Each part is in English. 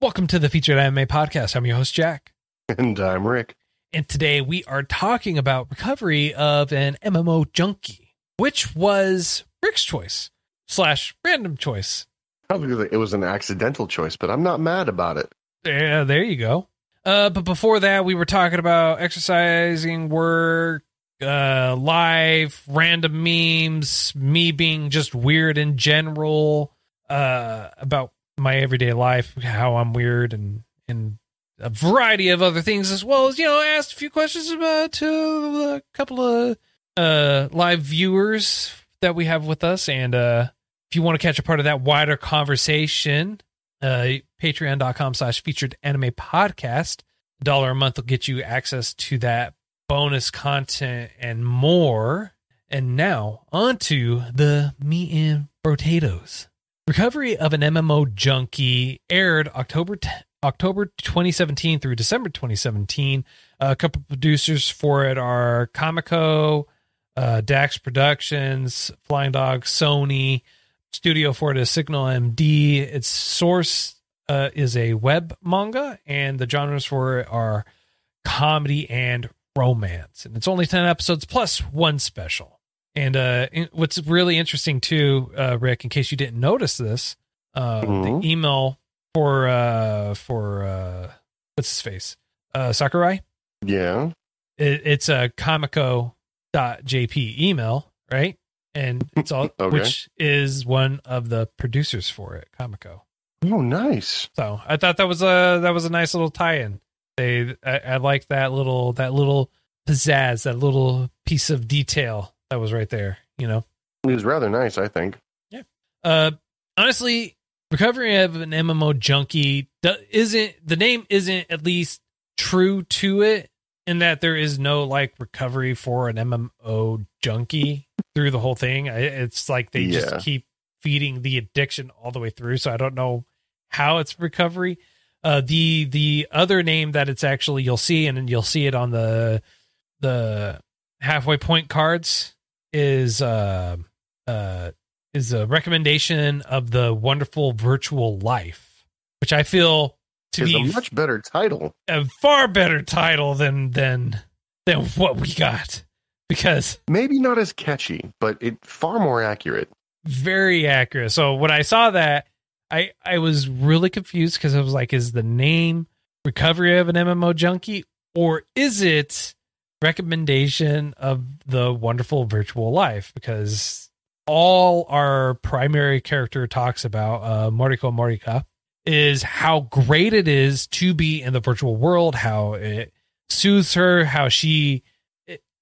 Welcome to the Featured Anime Podcast. I'm your host, Jack. And I'm Rick. And today we are talking about recovery of an MMO junkie, which was Rick's choice slash random choice. Probably it was an accidental choice, but I'm not mad about it. Yeah, there you go. Uh, but before that, we were talking about exercising, work, uh, life, random memes, me being just weird in general, uh, about my everyday life, how I'm weird, and and a variety of other things as well as you know, asked a few questions about to a couple of uh live viewers that we have with us, and uh if you want to catch a part of that wider conversation, uh, patreon.com slash featured anime podcast. Dollar a month will get you access to that bonus content and more. And now on to the meat and potatoes. Recovery of an MMO junkie aired October 10, October 2017 through December 2017. a couple producers for it are Comico, uh, Dax Productions, Flying Dog, Sony, studio for it is Signal MD. Its source uh, is a web manga, and the genres for it are comedy and romance. And it's only 10 episodes plus one special. And uh, what's really interesting, too, uh, Rick, in case you didn't notice this, uh, Mhm. the email for, uh, for uh, what's his face? Uh, Sakurai? Yeah. It, it's a comico.jp email, right? And it's all, Okay. which is one of the producers for it, Comico. Oh, nice. So I thought that was a that was a nice little tie-in. They I, I like that little that little pizzazz, that little piece of detail that was right there. You know, It was rather nice, I think. Yeah. Uh, honestly, recovery of an MMO junkie isn't the name isn't at least true to it in that there is no like recovery for an MMO junkie through the whole thing. It's like they Yeah. just keep feeding the addiction all the way through. So I don't know how it's recovery. Uh, the the other name that it's actually you'll see and then you'll see it on the the halfway point cards is uh uh is a recommendation of the wonderful virtual life, which I feel to It's be a much better title. a far better title than than than what we got because Maybe not as catchy, but it far more accurate. very accurate. So when I saw that, I I was really confused because I was like, is the name recovery of an MMO junkie or is it recommendation of the wonderful virtual life? Because all our primary character talks about, uh, Moriko Morioka, is how great it is to be in the virtual world, how it soothes her, how she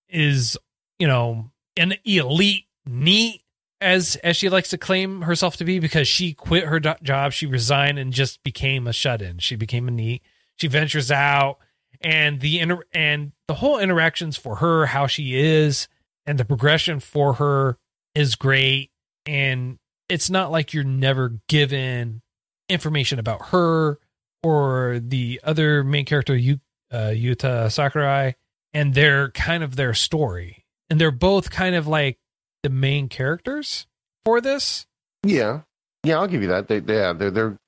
is, you know, an elite neat as as she likes to claim herself to be because she quit her do- job, she resigned and just became a shut-in. She became a neat. She ventures out and the inter- and the whole interactions for her, how she is, and the progression for her is great. And it's not like you're never given information about her or the other main character, uh, Yuta Sakurai, and their kind of their story. And they're both kind of like the main characters for this. Yeah. Yeah, I'll give you that. They yeah, they're they're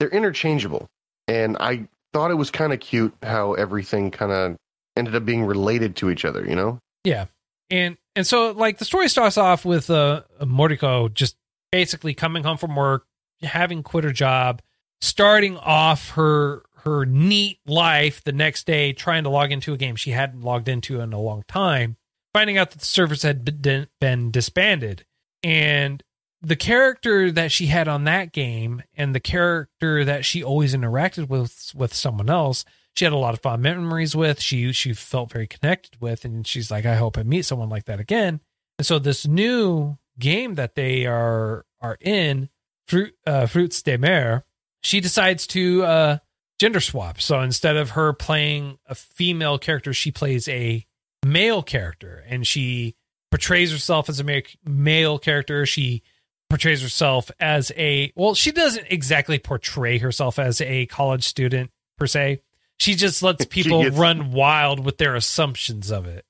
they're interchangeable. And I thought it was kind of cute how everything kind of ended up being related to each other, you know? Yeah. And and so like the story starts off with uh Moriko just basically coming home from work, having quit her job, starting off her her neat life the next day trying to log into a game she hadn't logged into in a long time, finding out that the servers had been, been disbanded. And the character that she had on that game and the character that she always interacted with with someone else she had a lot of fond memories with she she felt very connected with and she's like i hope i meet someone like that again and so this new game that they are are in Fruit uh, Fruits de Mer, she decides to uh, gender swap. So instead of her playing a female character, she plays a male character, and she portrays herself as a male character. She portrays herself as a well, she doesn't exactly portray herself as a college student per se. She just lets people gets- run wild with their assumptions of it.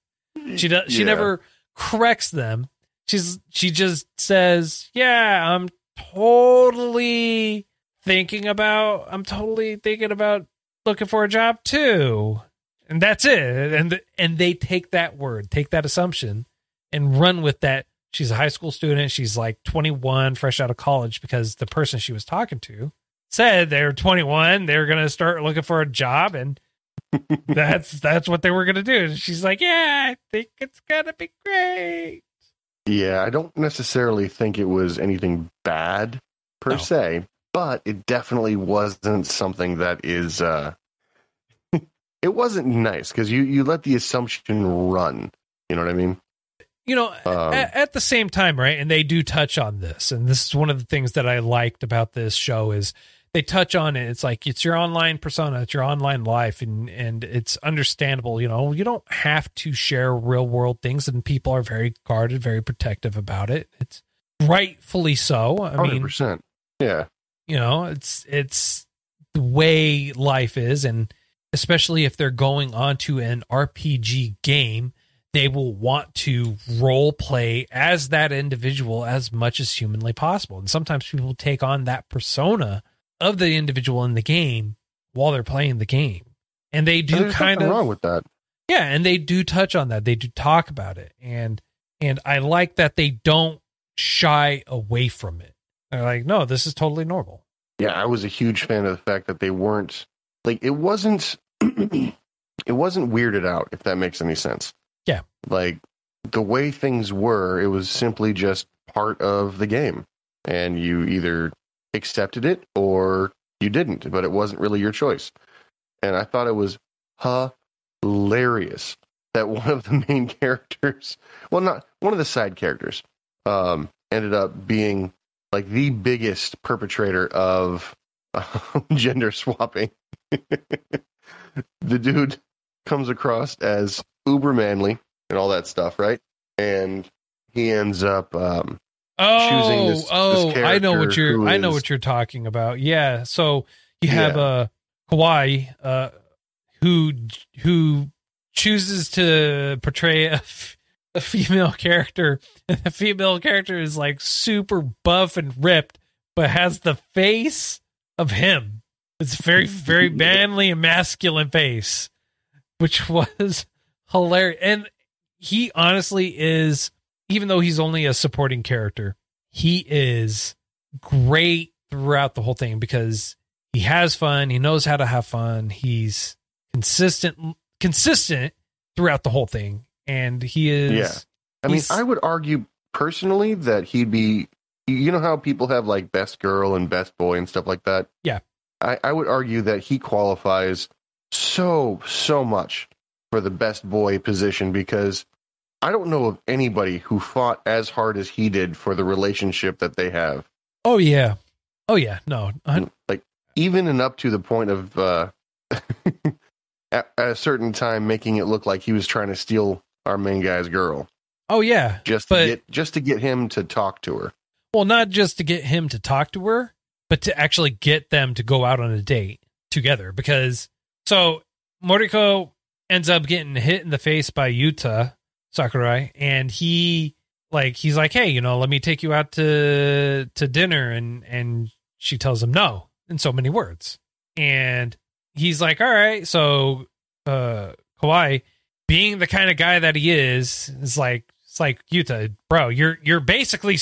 She does. She Yeah. never corrects them. She's she just says, "Yeah, I'm totally thinking about. I'm totally thinking about looking for a job too." And that's it. And and they take that word, take that assumption, and run with that. She's a high school student. She's like 21, fresh out of college, because the person she was talking to said they're 21. They're gonna start looking for a job, and that's that's what they were gonna do. And she's like, "Yeah, I think it's gonna be great." Yeah, I don't necessarily think it was anything bad per No. se, but it definitely wasn't something that is uh it wasn't nice because you you let the assumption run. You know what I mean? You know, Um, at, at the same time, right? And they do touch on this, and this is one of the things that I liked about this show is they touch on it. It's like it's your online persona, it's your online life, and and it's understandable. You know, you don't have to share real world things, and people are very guarded, very protective about it. It's rightfully so. I Hundred mean, percent. Yeah. you know it's it's the way life is and especially if they're going on to an rpg game they will want to role play as that individual as much as humanly possible. And sometimes people take on that persona of the individual in the game while they're playing the game. And they do there's kind of wrong with that. yeah and they do touch on that. They do talk about it. And and i like that they don't shy away from it. They're like no this is totally normal. Yeah, I was a huge fan of the fact that they weren't like it wasn't it wasn't weirded out, if that makes any sense. Yeah. Like the way things were, it was simply just part of the game. And you either accepted it or you didn't, but it wasn't really your choice. And I thought it was hilarious that one of the main characters, well, not one of the side characters, um, ended up being like the biggest perpetrator of um, gender swapping. the dude comes across as uber manly and all that stuff, right? And he ends up um, Oh, choosing this- this oh, I know what you're. I know is- what you're talking about. Yeah. So you have Yeah. uh, uh, who who chooses to portray a, f- a female character, and the female character is like super buff and ripped, but has the face of him. It's very, very manly and masculine face, which was hilarious. And he honestly is even though he's only a supporting character, he is great throughout the whole thing because he has fun, he knows how to have fun, he's consistent consistent throughout the whole thing and he is Yeah. I mean, I would argue personally that he'd be. You know how people have like best girl and best boy and stuff like that. Yeah. I, I would argue that he qualifies so so much for the best boy position because I don't know of anybody who fought as hard as he did for the relationship that they have. Oh yeah. Oh yeah. No. I- Like even and up to the point of uh, at, at a certain time making it look like he was trying to steal our main guy's girl oh yeah. just to But- get just to get him to talk to her. Well, not just to get him to talk to her, but to actually get them to go out on a date together. Because so Moriko ends up getting hit in the face by Yuta Sakurai, and he like he's like, "Hey, you know, let me take you out to to dinner," and and she tells him no in so many words, and he's like, "All right." So uh Koiwai, being the kind of guy that he is, is like it's like Yuta, bro, you're you're basically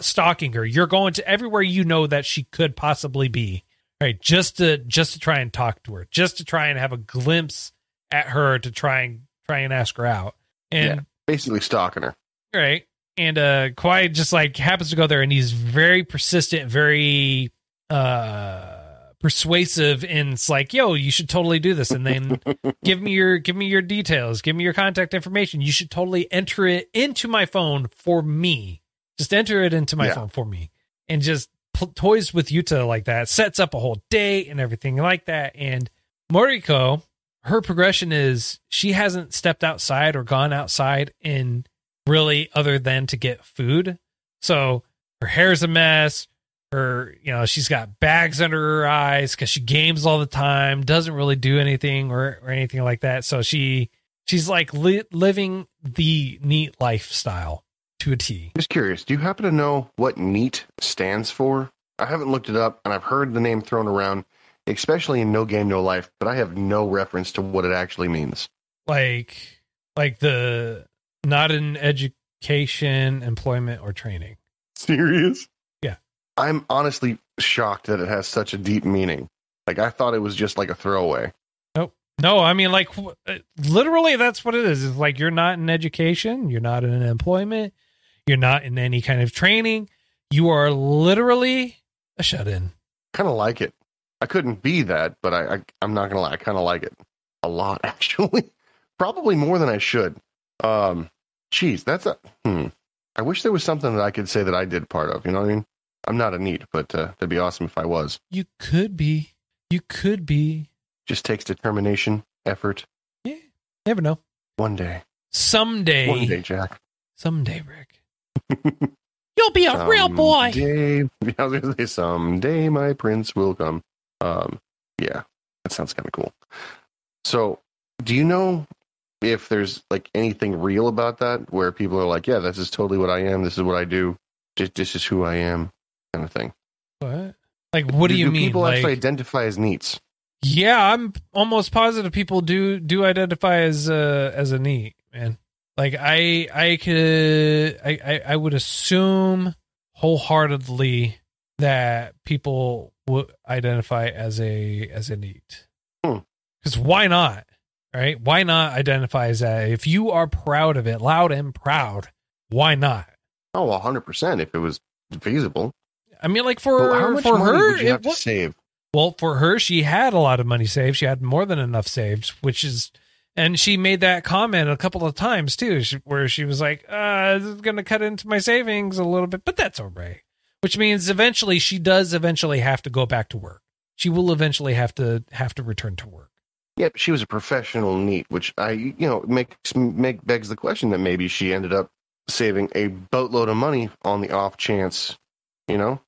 stalking her. You're going to everywhere you know that she could possibly be, right? Just to just to try and talk to her, just to try and have a glimpse at her to try and try and ask her out. And Basically stalking her. right, and uh, Koiwai just like happens to go there, and he's very persistent, very uh persuasive and it's like yo you should totally do this and then give me your give me your details give me your contact information you should totally enter it into my phone for me just enter it into my Yeah. phone for me and just pl- toys with Yuta like that, sets up a whole date and everything like that. And Moriko, her progression is she hasn't stepped outside or gone outside in really other than to get food. So her hair's a mess. Her, you know, she's got bags under her eyes because she games all the time, doesn't really do anything or, or anything like that. So she she's like li- living the neat lifestyle to a T. Just curious, do you happen to know what NEAT stands for? I haven't looked it up and I've heard the name thrown around, especially in No Game No Life, but I have no reference to what it actually means. Like like the not in education, employment, or training. Serious? Yeah. I'm honestly shocked that it has such a deep meaning. Like I thought it was just like a throwaway. Nope. No, I mean like uh, literally that's what it is. It's like you're not in education, you're not in employment, you're not in any kind of training. You are literally a shut in. Kind of like it. I couldn't be that, but I, I I'm not gonna lie, I kind of like it a lot actually. Probably more than I should. Um, geez, that's a hmm. I wish there was something that I could say that I did part of. You know what I mean? I'm not a neat, but uh, that'd be awesome if I was. You could be. You could be. Just takes determination, effort. Yeah. Never know. One day, Someday. one day, Jack. Someday, Rick. You'll be a real boy. Someday, I was gonna say someday my prince will come. Um, yeah, that sounds kind of cool. So, do you know if there's like anything real about that, where people are like, "Yeah, this is totally what I am. This is what I do. Just this is who I am," kind of thing. What? Like, what do, you mean? People like, actually identify as neats. yeah, I'm almost positive people do do identify as a as a neat man. Like, I I could I I, I would assume wholeheartedly that people would identify as a as a neat. Hmm. Because why not? Right? Why not identify as that? If you are proud of it, loud and proud, why not? Oh, 100% If it was feasible, I mean, like for but how much for money her, would you it have to wa- save? Well, for her, she had a lot of money saved. She had more than enough saved, which is, and she made that comment a couple of times too, where she was like, uh, this is going to cut into my savings a little bit, but that's all right. Which means eventually she does eventually have to go back to work. She will eventually have to have to return to work. Yep, she was a professional neat, which I, you know, makes make begs the question that maybe she ended up saving a boatload of money on the off chance, you know.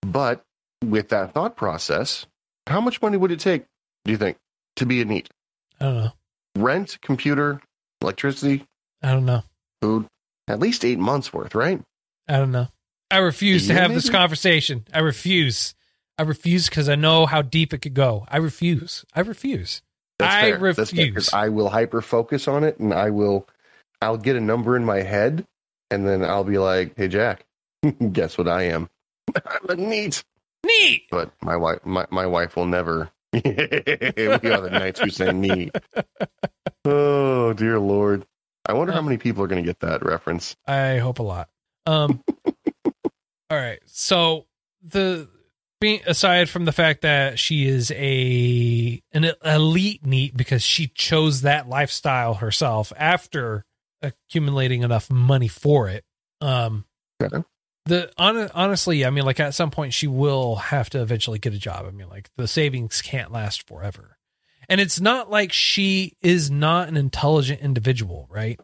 But with that thought process, how much money would it take? Do you think to be a neat? I don't know. Rent, computer, electricity, I don't know. food, at least eight months worth, right? I don't know. I refuse to have this conversation. I refuse. I refuse because I know how deep it could go. I refuse. I refuse. I fair. That's fair, refuse. I will hyper focus on it, and I will, I'll get a number in my head, and then I'll be like, "Hey, Jack, guess what I am? I'm a neat." Neat. but my wife my, my wife will never we are the knights who say neat. oh dear lord i wonder how many people are going to get that reference I hope a lot. Um All right. So the being aside from the fact that she is a an elite neat because she chose that lifestyle herself after accumulating enough money for it. Um Okay. the hon- honestly, I mean like at some point she will have to eventually get a job. I mean like the savings can't last forever. And it's not like she is not an intelligent individual, right?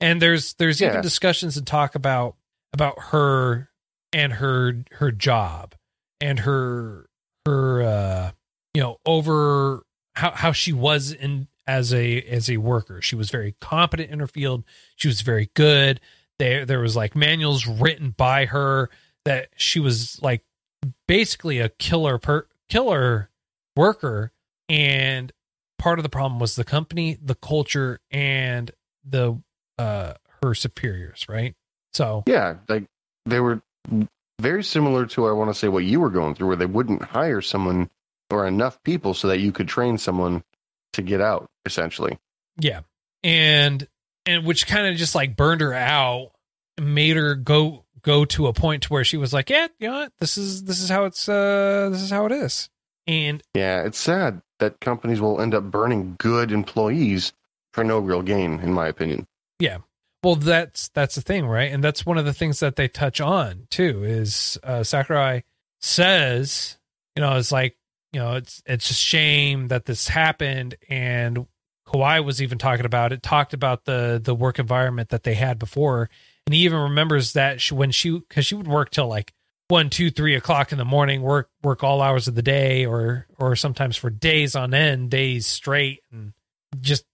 And there's there's Yeah. even discussions and talk about about her and her her job and her her uh you know over how how she was in as a as a worker. She was very competent in her field. She was very good. There there was like manuals written by her that she was like basically a killer per killer worker. And part of the problem was the company the culture and the uh her superiors right? So yeah like they were very similar to i want to say what you were going through where they wouldn't hire someone or enough people so that you could train someone to get out essentially Yeah. And and which kind of just like burned her out, made her go go to a point to where she was like, Yeah, you know what? This is this is how it's uh this is how it is. And yeah it's sad that companies will end up burning good employees for no real gain in my opinion well that's that's the thing, right? And that's one of the things that they touch on too, is uh Sakurai says, you know, it's like, you know, it's it's a shame that this happened and Koiwai was even talking about it, talked about the the work environment that they had before. And he even remembers that she, when she because she would work till like one, two, three o'clock in the morning, work work all hours of the day, or or sometimes for days on end, days straight, and just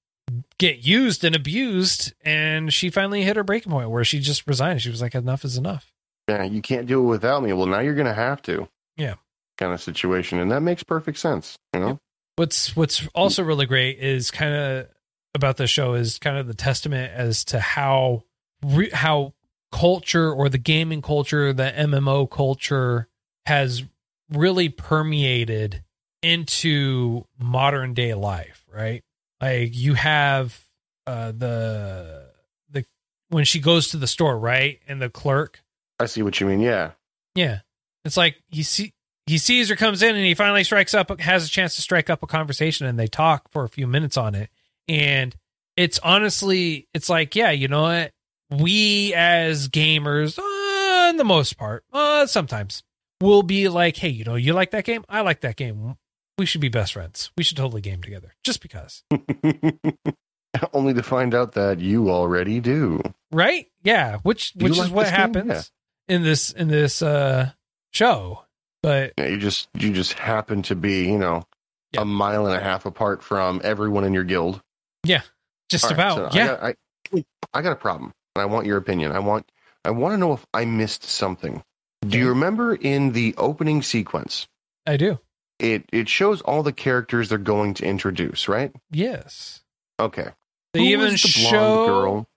get used and abused. And she finally hit her breaking point where she just resigned. She was like, "Enough is enough." Yeah, you can't do it without me. Well, now you're going to have to. Yeah. Kind of situation, and that makes perfect sense. You know. What's What's also really great is kind of about the show is kind of the testament as to how re- how culture or the gaming culture, the MMO culture has really permeated into modern day life, right? Like you have uh the the when she goes to the store, right? And the clerk, I see what you mean. Yeah. yeah. It's like he see he sees her comes in and he finally strikes up has a chance to strike up a conversation and they talk for a few minutes on it. And it's honestly it's like, yeah, you know what? we as gamers, uh, in the most part, uh, sometimes will be like, hey, you know, you like that game? I like that game. We should be best friends. We should totally game together just because. Only to find out that you already do. Right? Yeah. Which Do which is like what happens in this in this uh show. But Yeah, you just you just happen to be, you know, Yeah. a mile and a half apart from everyone in your guild. Yeah. Just All right, about so yeah. I got, I, I got a problem, and I want your opinion. I want I want to know if I missed something. Do you remember in the opening sequence? I do. It it shows all the characters they're going to introduce, right? Yes. Okay. They Who even was the blonde show girl?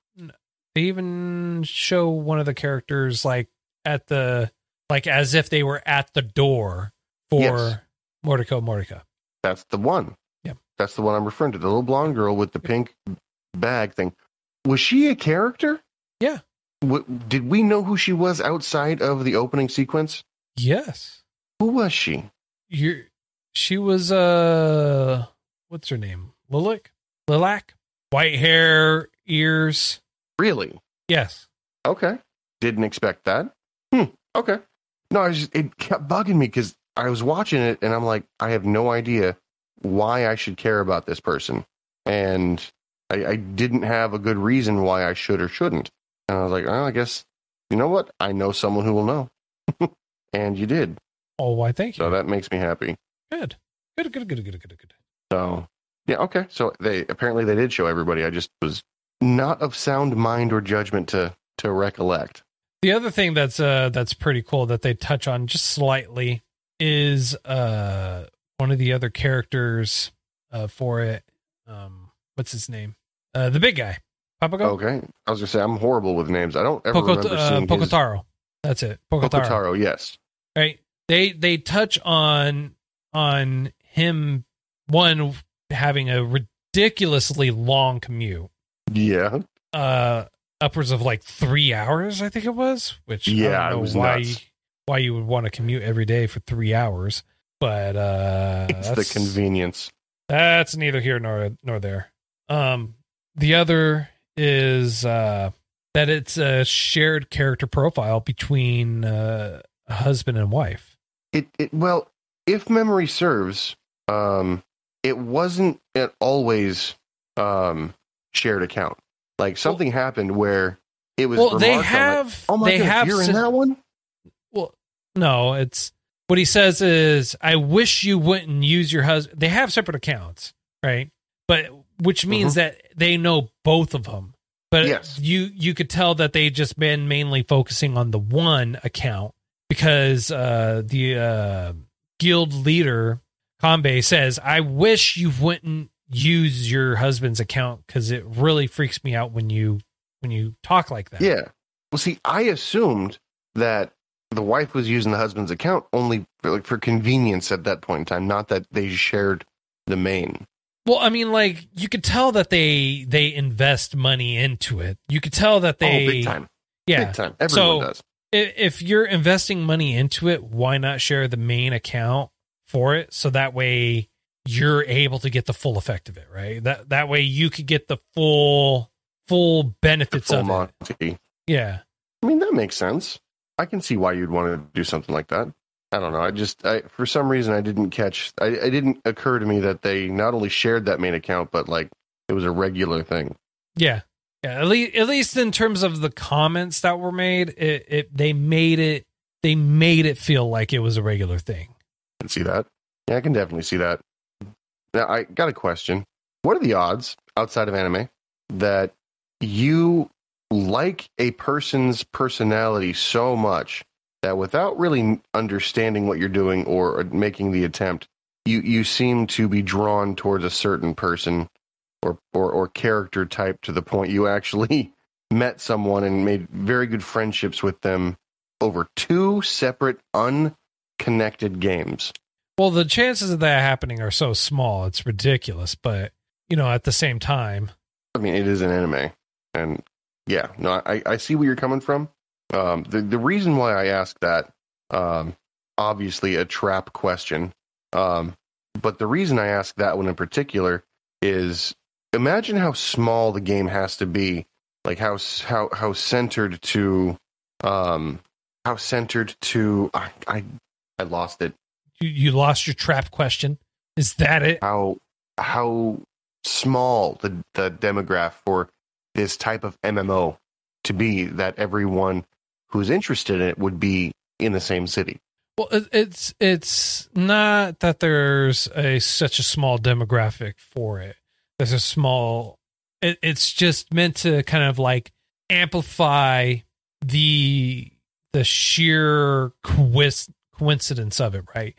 they even show one of the characters like at the like as if they were at the door for Yes. Mordecai Mordecai. That's the one. Yep. That's the one I'm referring to. The little blonde girl with the pink bag thing. Was she a character? Yeah. W- did we know who she was outside of the opening sequence? Yes. Who was she? You she was uh what's her name? Lilac? Lilac? White hair, ears. Really? Yes. Okay. Didn't expect that. Hmm. Okay. No, I was just, it kept bugging me because I was watching it and I'm like, I have no idea why I should care about this person. And I, I didn't have a good reason why I should or shouldn't. And I was like, oh, I guess, you know what? I know someone who will know. and you did. Oh, why thank you. So that makes me happy. Good. Good, good, good, good, good, good, good. So, yeah, okay. So they apparently they did show everybody. I just was not of sound mind or judgment to to recollect. The other thing that's uh that's pretty cool that they touch on just slightly is uh one of the other characters uh for it. Um what's his name? Uh the big guy. Papago? Okay. I was gonna say I'm horrible with names. I don't ever Poco, remember uh, seeing his Pocotaro. That's it. Pocotaro. Pocotaro, yes. Right. They they touch on on him one having a ridiculously long commute. Yeah. Uh upwards of like three hours, I think it was. Which I Yeah, don't it know was why nuts. why you would want to commute every day for three hours. But uh It's the convenience. That's neither here nor nor there. Um, the other is uh, that it's a shared character profile between uh, a husband and wife. It, it well, if memory serves, um, it wasn't at always um shared account. Like something happened where it was. Well, they on, like, have oh my they goodness, have you're in that one. well, no, it's what he says is, "I wish you wouldn't use your husband." They have separate accounts, right? But which means that they know both of them. But Yes. you you could tell that they just been mainly focusing on the one account because uh, the uh, guild leader Kambe says, "I wish you wouldn't use your husband's account because it really freaks me out when you when you talk like that." Yeah. Well, see, I assumed that the wife was using the husband's account only for, like for convenience at that point in time, not that they shared the main. Well, I mean, like you could tell that they they invest money into it. You could tell that they, oh, big time. yeah. Big time. Everyone So- does. If you're investing money into it, why not share the main account for it so that way you're able to get the full effect of it, right? That that way you could get the full full The benefits full of it. Yeah. I mean, that makes sense. I can see why you'd want to do something like that. I don't know. I just I for some reason I didn't catch. I it didn't occur to me that they not only shared that main account, but like it was a regular thing. Yeah, yeah. At least, at least in terms of the comments that were made, it, it they made it they made it feel like it was a regular thing. I can see that. Yeah, I can definitely see that. Now I got a question. What are the odds outside of anime that you like a person's personality so much that without really understanding what you're doing or making the attempt, you you seem to be drawn towards a certain person or or, or character type to the point you actually met someone and made very good friendships with them over two separate unconnected games. Well, the chances of that happening are so small, it's ridiculous. But you know, at the same time, I mean, it is an anime, and yeah, no, I, I see where you're coming from. Um, the the reason why I ask that, um, obviously a trap question, um, but the reason I ask that one in particular is imagine how small the game has to be, like how how how centered to, um, how centered to. I I, I lost it. you, you lost your trap question. Is that it? How how small the the demographic for this type of MMO to be that everyone who's interested in it would be in the same city. Well, it's it's not that there's a such a small demographic for it. There's a small. It, it's just meant to kind of like amplify the the sheer coinc- coincidence of it, right?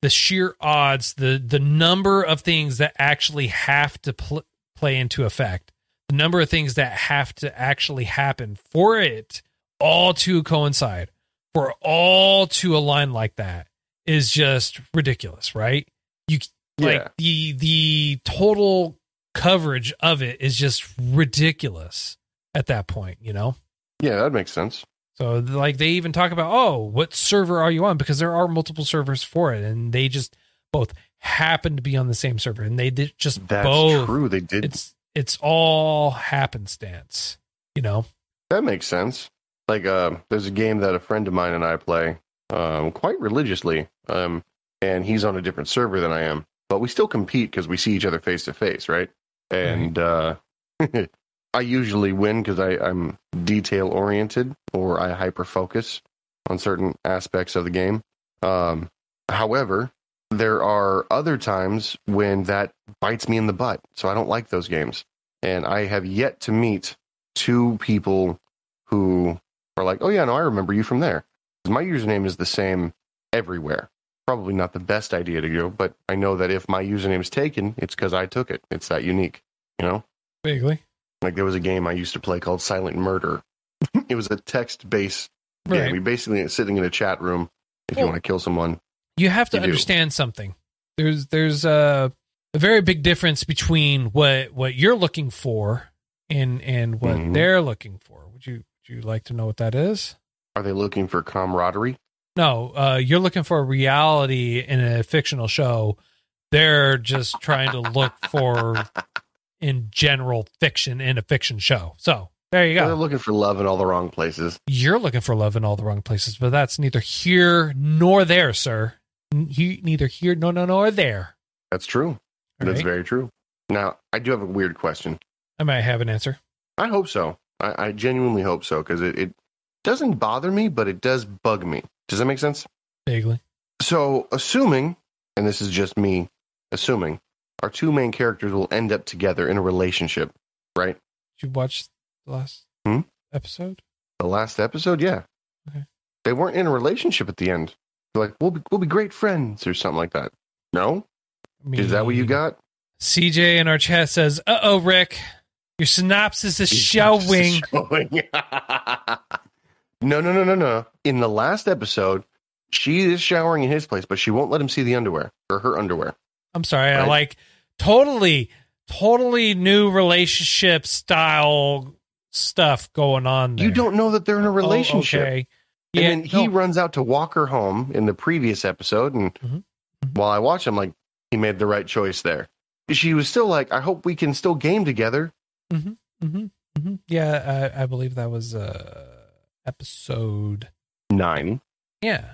The sheer odds, the the number of things that actually have to pl- play into effect, the number of things that have to actually happen for it all to coincide for all to align like that is just ridiculous, right? You like Yeah. the the total coverage of it is just ridiculous at that point, you know? Yeah, that makes sense. So like they even talk about, "Oh, what server are you on?" because there are multiple servers for it and they just both happen to be on the same server and they did just That's both true. They did. it's it's all happenstance, you know? that makes sense. Like, uh, there's a game that a friend of mine and I play um, quite religiously, um, and he's on a different server than I am, but we still compete because we see each other face to face, right? And uh, I usually win because I'm detail oriented or I hyper focus on certain aspects of the game. Um, however, there are other times when that bites me in the butt, so I don't like those games. And I have yet to meet two people who are like, "Oh yeah, no, I remember you from there." My username is the same everywhere. Probably not the best idea to go, but I know that if my username is taken, it's because I took it. It's that unique, you know. Vaguely. Like there was a game I used to play called Silent Murder. it was a text-based game. Right. We basically sitting in a chat room. If you want to kill someone, you have to You do. understand something. There's there's a a very big difference between what what you're looking for and and what Mhm. they're looking for. Would you would you like to know what that is? are they looking for camaraderie? No, uh, you're looking for reality in a fictional show. They're just trying to look for in general fiction in a fiction show. So there you go. They're looking for love in all the wrong places. You're looking for love in all the wrong places, but that's neither here nor there, sir. He- neither here nor no nor there. That's true. All That's right? very true. Now, I do have a weird question. I might have an answer. I hope so. I, I genuinely hope so because it, it doesn't bother me, but it does bug me. Does that make sense? Vaguely. So, assuming, and this is just me assuming, our two main characters will end up together in a relationship, right? Did you watch the last Hmm? episode? The last episode, yeah. Okay. They weren't in a relationship at the end. They're like, we'll be, we'll be great friends or something like that. No? I Is that what you got? CJ in our chat says, "Uh oh, Rick, your synopsis is showing." Showing. no, no, no, no, no. In the last episode, she is showering in his place, but she won't let him see the underwear or her underwear. I'm sorry, I like totally, totally new relationship style stuff going on. There. You don't know that they're in a Oh, relationship. okay. And Yeah, then he no. runs out to walk her home in the previous episode. And Mhm. Mhm. while I watch, I'm like, he made the right choice there. She was still like, I hope we can still game together. hmm hmm Yeah, I, I believe that was uh episode. Nine. Yeah,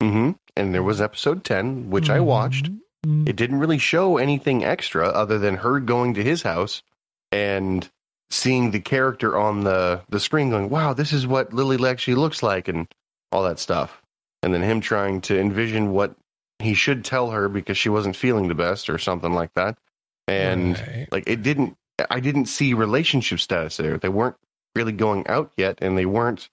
hmm And there was episode 10, which I watched. It didn't really show anything extra other than her going to his house and seeing the character on the, the screen going, wow, this is what Lily actually looks like and all that stuff. And then him trying to envision what he should tell her because she wasn't feeling the best or something like that. And Right. like it didn't, I didn't see relationship status there. They weren't really going out yet and they weren't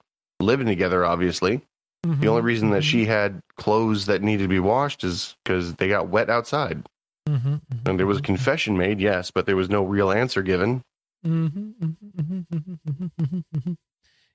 living together, obviously. The only mm-hmm. reason that she had clothes that needed to be washed is because they got wet outside. Mhm, And there was a mhm, confession made, yes, but there was no real answer given. Mm-hmm.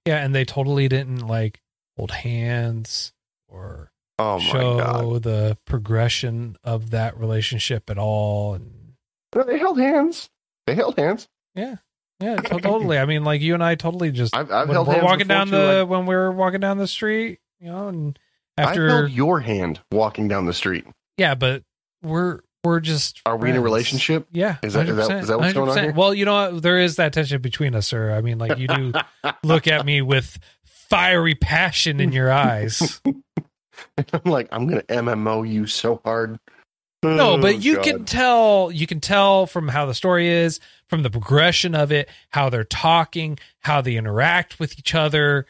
Yeah, and they totally didn't like hold hands or Oh my show god! the progression of that relationship at all. And No, they held hands. They held hands. yeah, to- totally. I mean, like you and I totally just I've, I've when held we're walking down the like- when we're walking down the street, you know, and I after held your hand walking down the street. yeah, but we're we're just Are we in a relationship? Yeah, Is that- is that- 100%, what's going on here? Well, you know what? There is that tension between us, sir. I mean, like you do look at me with fiery passion in your eyes. I'm like, I'm gonna MMO you so hard. No, but you God. can tell you can tell from how the story is, from the progression of it, how they're talking, how they interact with each other,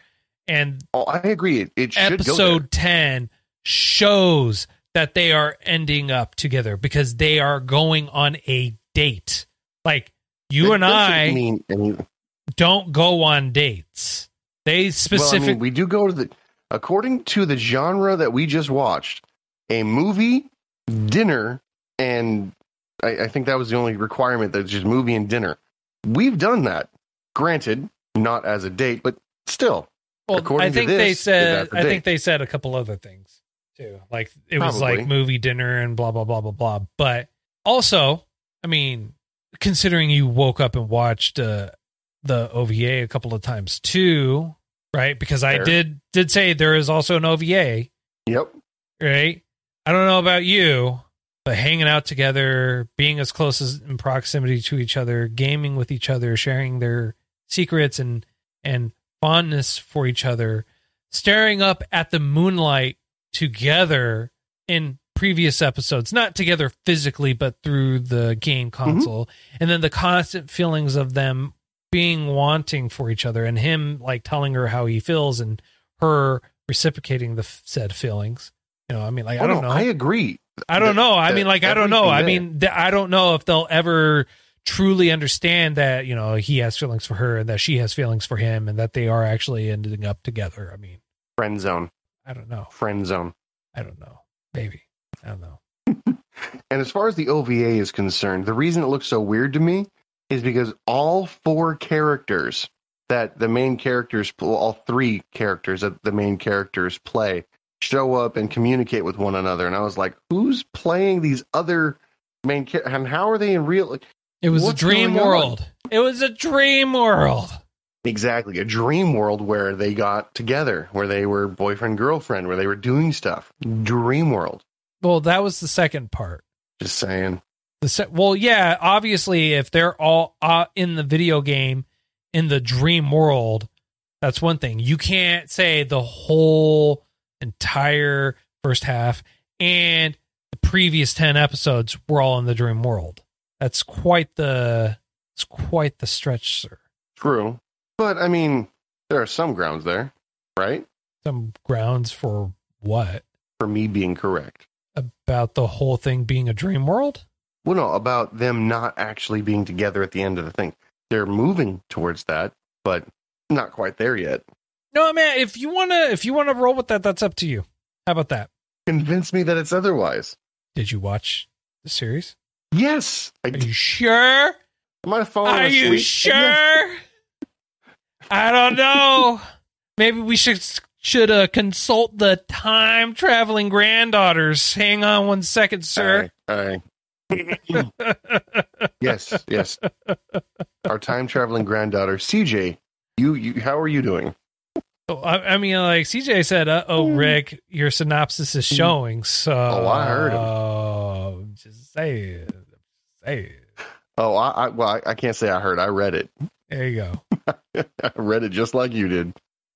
and Oh, I agree. It, it episode 10 shows that they are ending up together because they are going on a date. Like you That and I mean don't go on dates. They Well, I mean, we do go to the according to the genre that we just watched, a movie, dinner, and I, I think that was the only requirement that's just movie and dinner. We've done that. Granted, not as a date, but still. well, according I to think they said I date. think they said a couple other things too. Like it was like movie dinner and blah blah blah blah blah. But also, I mean, considering you woke up and watched uh, the OVA a couple of times too, right? Because I did did say there is also an OVA, Yep. right? I don't know about you, but hanging out together, being as close as in proximity to each other, gaming with each other, sharing their secrets and and fondness for each other, staring up at the moonlight together in previous episodes, not together physically, but through the game mm-hmm. console, and then the constant feelings of them being wanting for each other and him like telling her how he feels and her reciprocating the f- said feelings. You know, I mean, like I Oh, don't no, know. I agree. I don't that- know. I that mean, like I don't know. I mean, th- I don't know if they'll ever truly understand that you know he has feelings for her and that she has feelings for him and that they are actually ending up together. I mean, Friend zone. I don't know. Friend zone. I don't know. Maybe I don't know. And as far as the OVA is concerned, the reason it looks so weird to me is because all four characters that the main characters, all three characters that the main characters play, show up and communicate with one another. And I was like, who's playing these other main characters? And how are they in real? It was a dream going on? world. It was a dream world. Exactly, a dream world where they got together, where they were boyfriend girlfriend, where they were doing stuff. Dream world. Well, that was the second part. Just saying. The se- well, yeah, obviously, if they're all uh, in the video game in the dream world, that's one thing. You can't say the whole entire first half and the previous ten episodes were all in the dream world. That's quite the it's quite the stretch, sir. True, but I mean, there are some grounds there, right? Some grounds for what For me being correct. about the whole thing being a dream world? Well, no, about them not actually being together at the end of the thing. They're moving towards that, but not quite there yet. No, man. If you wanna, if you wanna roll with that, that's up to you. How about that? Convince me that it's otherwise. Did you watch the series? Yes, I Are did. you sure? My phone. Are you sure? I don't know. Maybe we should should uh, consult the time traveling granddaughters. Hang on one second, sir. All right. all right. yes, yes. Our time traveling granddaughter, CJ. You, you. How are you doing? Oh, I, I mean, like CJ said, uh, "Oh, Rick, your synopsis is showing." So, Oh, I heard him. him. Just say it. Say it. Oh, I, I well, I, I can't say I heard. I read it. There you go. I read it just like you did.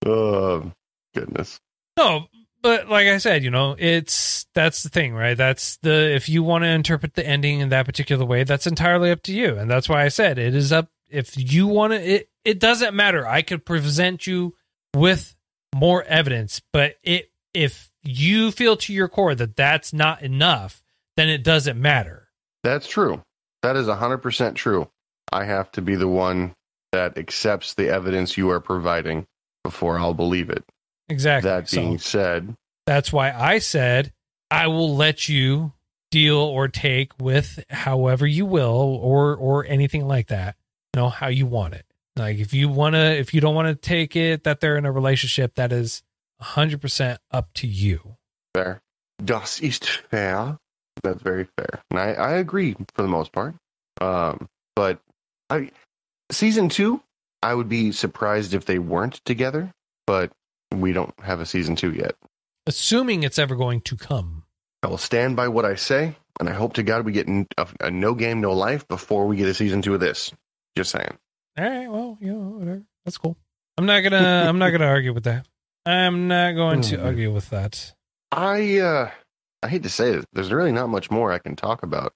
Oh, goodness. No, but like I said, you know, it's that's the thing, right? That's the if you want to interpret the ending in that particular way, that's entirely up to you. And that's why I said it is up if you want to it it doesn't matter. I could present you with more evidence, but it if you feel to your core that that's not enough, then it doesn't matter. That's true. That is 100% true. I have to be the one that accepts the evidence you are providing before I'll believe it. Exactly. That being so said, that's why I said I will let you deal or take with however you will or or anything like that. You know, how you want it. Like if you want to if you don't want to take it that they're in a relationship that is 100% up to you. fair. Das ist fair. That's very fair. And I, I agree for the most part. Um, but I season two, I would be surprised if they weren't together, but we don't have a season two yet. Assuming it's ever going to come. I will stand by what I say, and I hope to God we get a no game, no life before we get a season two of this. Just saying. All right, well, you know, whatever. That's cool. I'm not going to I'm not going to argue with that. I'm not going to Mhm. argue with that. I uh I hate to say it, there's really not much more I can talk about.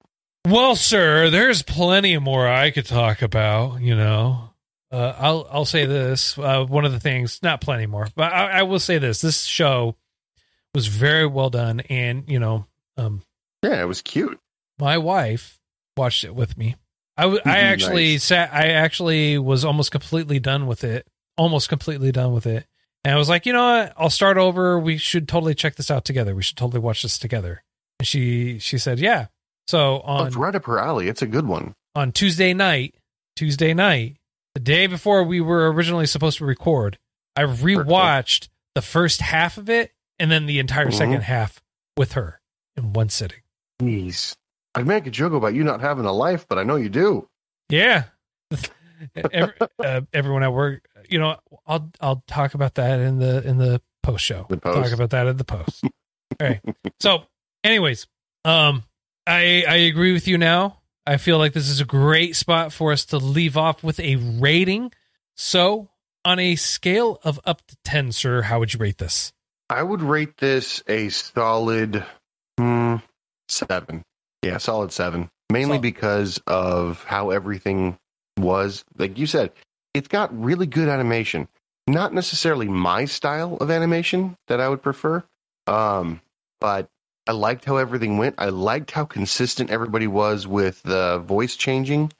Well, sir, there's plenty more I could talk about. You know, uh, I'll I'll say this. Uh, one of the things, not plenty more, but I, I will say this: this show was very well done, and you know, um, Yeah, it was cute. my wife watched it with me. I w- I actually Nice. sat. I actually was almost completely done with it. Almost completely done with it. And I was like, you know what? I'll start over. We should totally check this out together. We should totally watch this together. And she she said, yeah. So Oh, on it's right up her alley. It's a good one. on Tuesday night, Tuesday night, the day before we were originally supposed to record, I rewatched the first half of it and then the entire Mhm. second half with her in one sitting. Jeez. I'd make a joke about you not having a life, but I know you do. Yeah. Every, uh, everyone at work, you know, I'll I'll talk about that in the in the post show. Post. Talk about that in the post. All right. So, anyways, um, I I agree with you now. I feel like this is a great spot for us to leave off with a rating. So, on a scale of up to ten, sir, how would you rate this? I would rate this a solid hmm, seven. Yeah, solid seven. Mainly Solid. because of how everything was. Like you said, it's got really good animation. Not necessarily my style of animation that I would prefer. Um, but I liked how everything went. I liked how consistent everybody was with the voice changing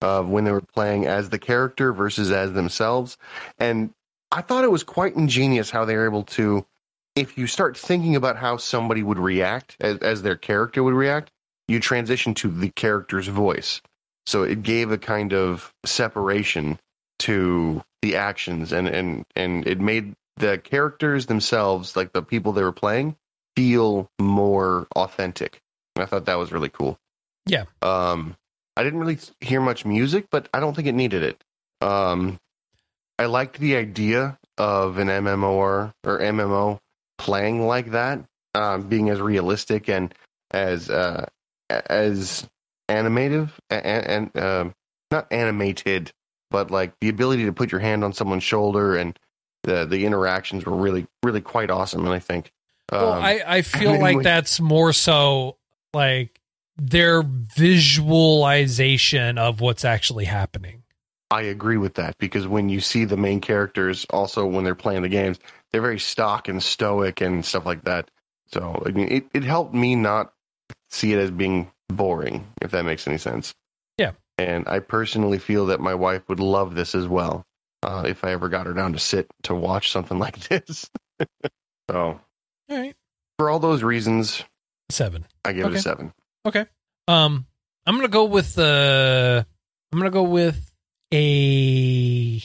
of when they were playing as the character versus as themselves. And I thought it was quite ingenious how they were able to if you start thinking about how somebody would react as, as their character would react, you transition to the character's voice. So it gave a kind of separation to the actions and, and, and it made the characters themselves, like the people they were playing, feel more authentic. And I thought that was really cool. Yeah. Um, I didn't really hear much music, but I don't think it needed it. Um, I liked the idea of an MMOR or MMO playing like that, um, being as realistic and as uh, as animative and, and um not animated, but like the ability to put your hand on someone's shoulder and the the interactions were really really quite awesome. And I think, um, Well, I, I feel and like that's more so like their visualization of what's actually happening. I agree with that because when you see the main characters, also when they're playing the games, they're very stock and stoic and stuff like that. So I mean, it, it helped me not see it as being boring, if that makes any sense. Yeah. And I personally feel that my wife would love this as well uh, if I ever got her down to sit to watch something like this. so All right. for all those reasons, Seven. I give it a seven. Okay. Um, I'm gonna go with uh I'm gonna go with a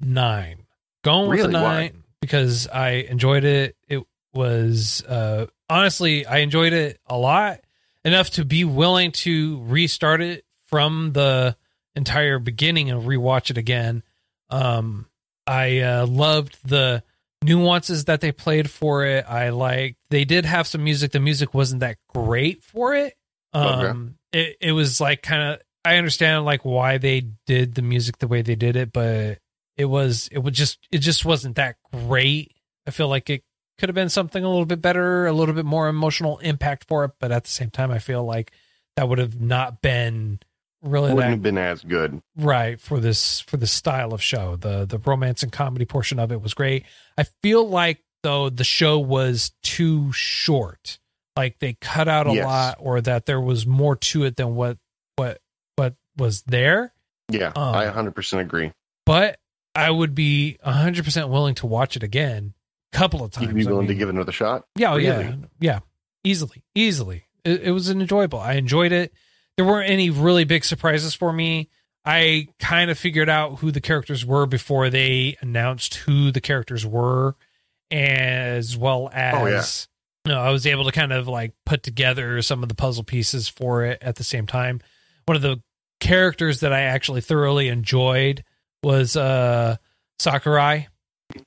nine. Going with Really? a Why? nine because I enjoyed it. It was uh honestly I enjoyed it a lot enough to be willing to restart it from the entire beginning and rewatch it again. Um, I uh, loved the nuances that they played for it. I like they did have some music. The music wasn't that great for it. Um, it it was like kind of I understand like why they did the music the way they did it, but it was it was just it just wasn't that great. I feel like it could have been something a little bit better, a little bit more emotional impact for it. But at the same time, I feel like that would have not been really Wouldn't that have been as good. right for this for the style of show. The the romance and comedy portion of it was great. I feel like though the show was too short. Like they cut out a Yes. lot or that there was more to it than what what what was there. Yeah, Um, I 100% agree. But I would be 100% willing to watch it again couple of times. You'd be I willing to give it another shot? yeah, oh, yeah, yeah, easily, easily. It, it was an enjoyable. I enjoyed it. There weren't any really big surprises for me. I kind of figured out who the characters were before they announced who the characters were, as well as Oh, yeah. you know, I was able to kind of like put together some of the puzzle pieces for it at the same time. One of the characters that I actually thoroughly enjoyed was uh Sakurai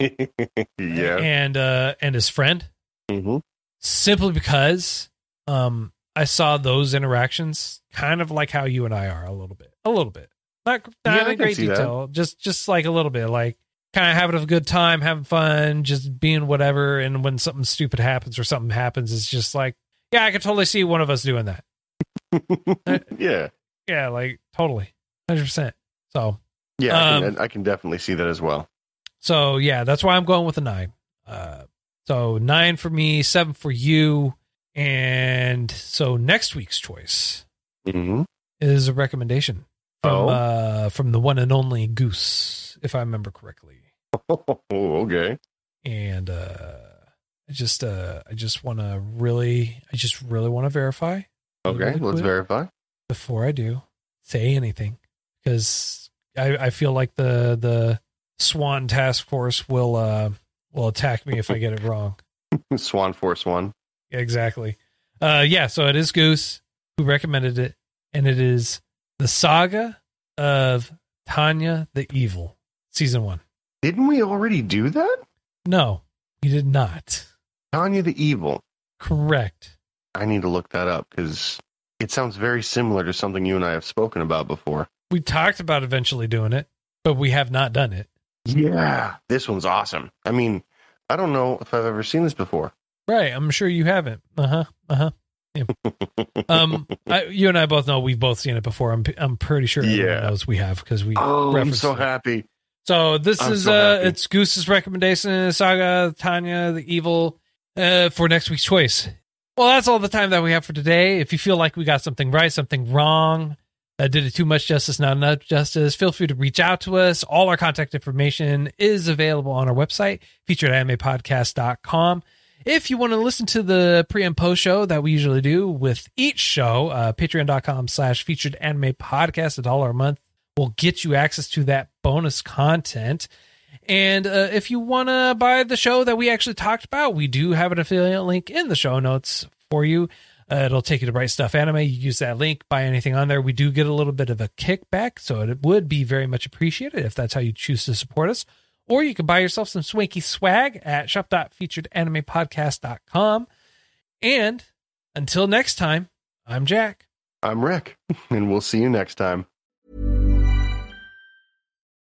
yeah. and uh and his friend Mm-hmm. simply because um I saw those interactions kind of like how you and I are a little bit. A little bit. Not not Yeah, in great see that. detail. Just just like a little bit like kind of having a good time, having fun, just being whatever and when something stupid happens or something happens it's just like yeah, I could totally see one of us doing that. yeah. Yeah, like totally. 100%. So, Yeah, I, Um, can, I can definitely see that as well. So yeah, that's why I'm going with a 9. Uh so 9 for me, 7 for you. And so next week's choice hmm is a recommendation from Oh. uh from the one and only Goose, if I remember correctly. Oh, okay. And uh I just uh I just want to really I just really want to verify Okay, Really let's verify. before I do say anything because I I feel like the the Swan task force will uh will attack me if I get it wrong. Swan Force One. Exactly. Uh yeah, so it is Goose who recommended it and it is the saga of Tanya the Evil, season 1. Didn't we already do that? No, he did not. Tanya the Evil. Correct. I need to look that up because it sounds very similar to something you and I have spoken about before. We talked about eventually doing it, but we have not done it. Yeah, this one's awesome. I mean, I don't know if I've ever seen this before. Right, I'm sure you haven't. Uh-huh. Uh-huh. Yeah. Um I, you and I both know we've both seen it before. I'm I'm pretty sure everyone Yeah. knows we have because we Oh, I'm so it. happy. So this I'm is so uh happy. it's Goose's recommendation saga Tanya the Evil uh for next week's choice. Well, that's all the time that we have for today. If you feel like we got something right, something wrong, uh, did it too much justice, not enough justice, feel free to reach out to us. All our contact information is available on our website, featured animepodcast.com. If you want to listen to the pre and post show that we usually do with each show, uh, patreon.com slash featured anime podcast, a dollar a month will get you access to that bonus content. And uh, if you want to buy the show that we actually talked about, we do have an affiliate link in the show notes for you. Uh, it'll take you to Right Stuf Anime. You use that link, buy anything on there. We do get a little bit of a kickback, so it would be very much appreciated if that's how you choose to support us. Or you can buy yourself some swanky swag at shop.featuredanimepodcast.com. And until next time, I'm Jack. I'm Rick, and we'll see you next time.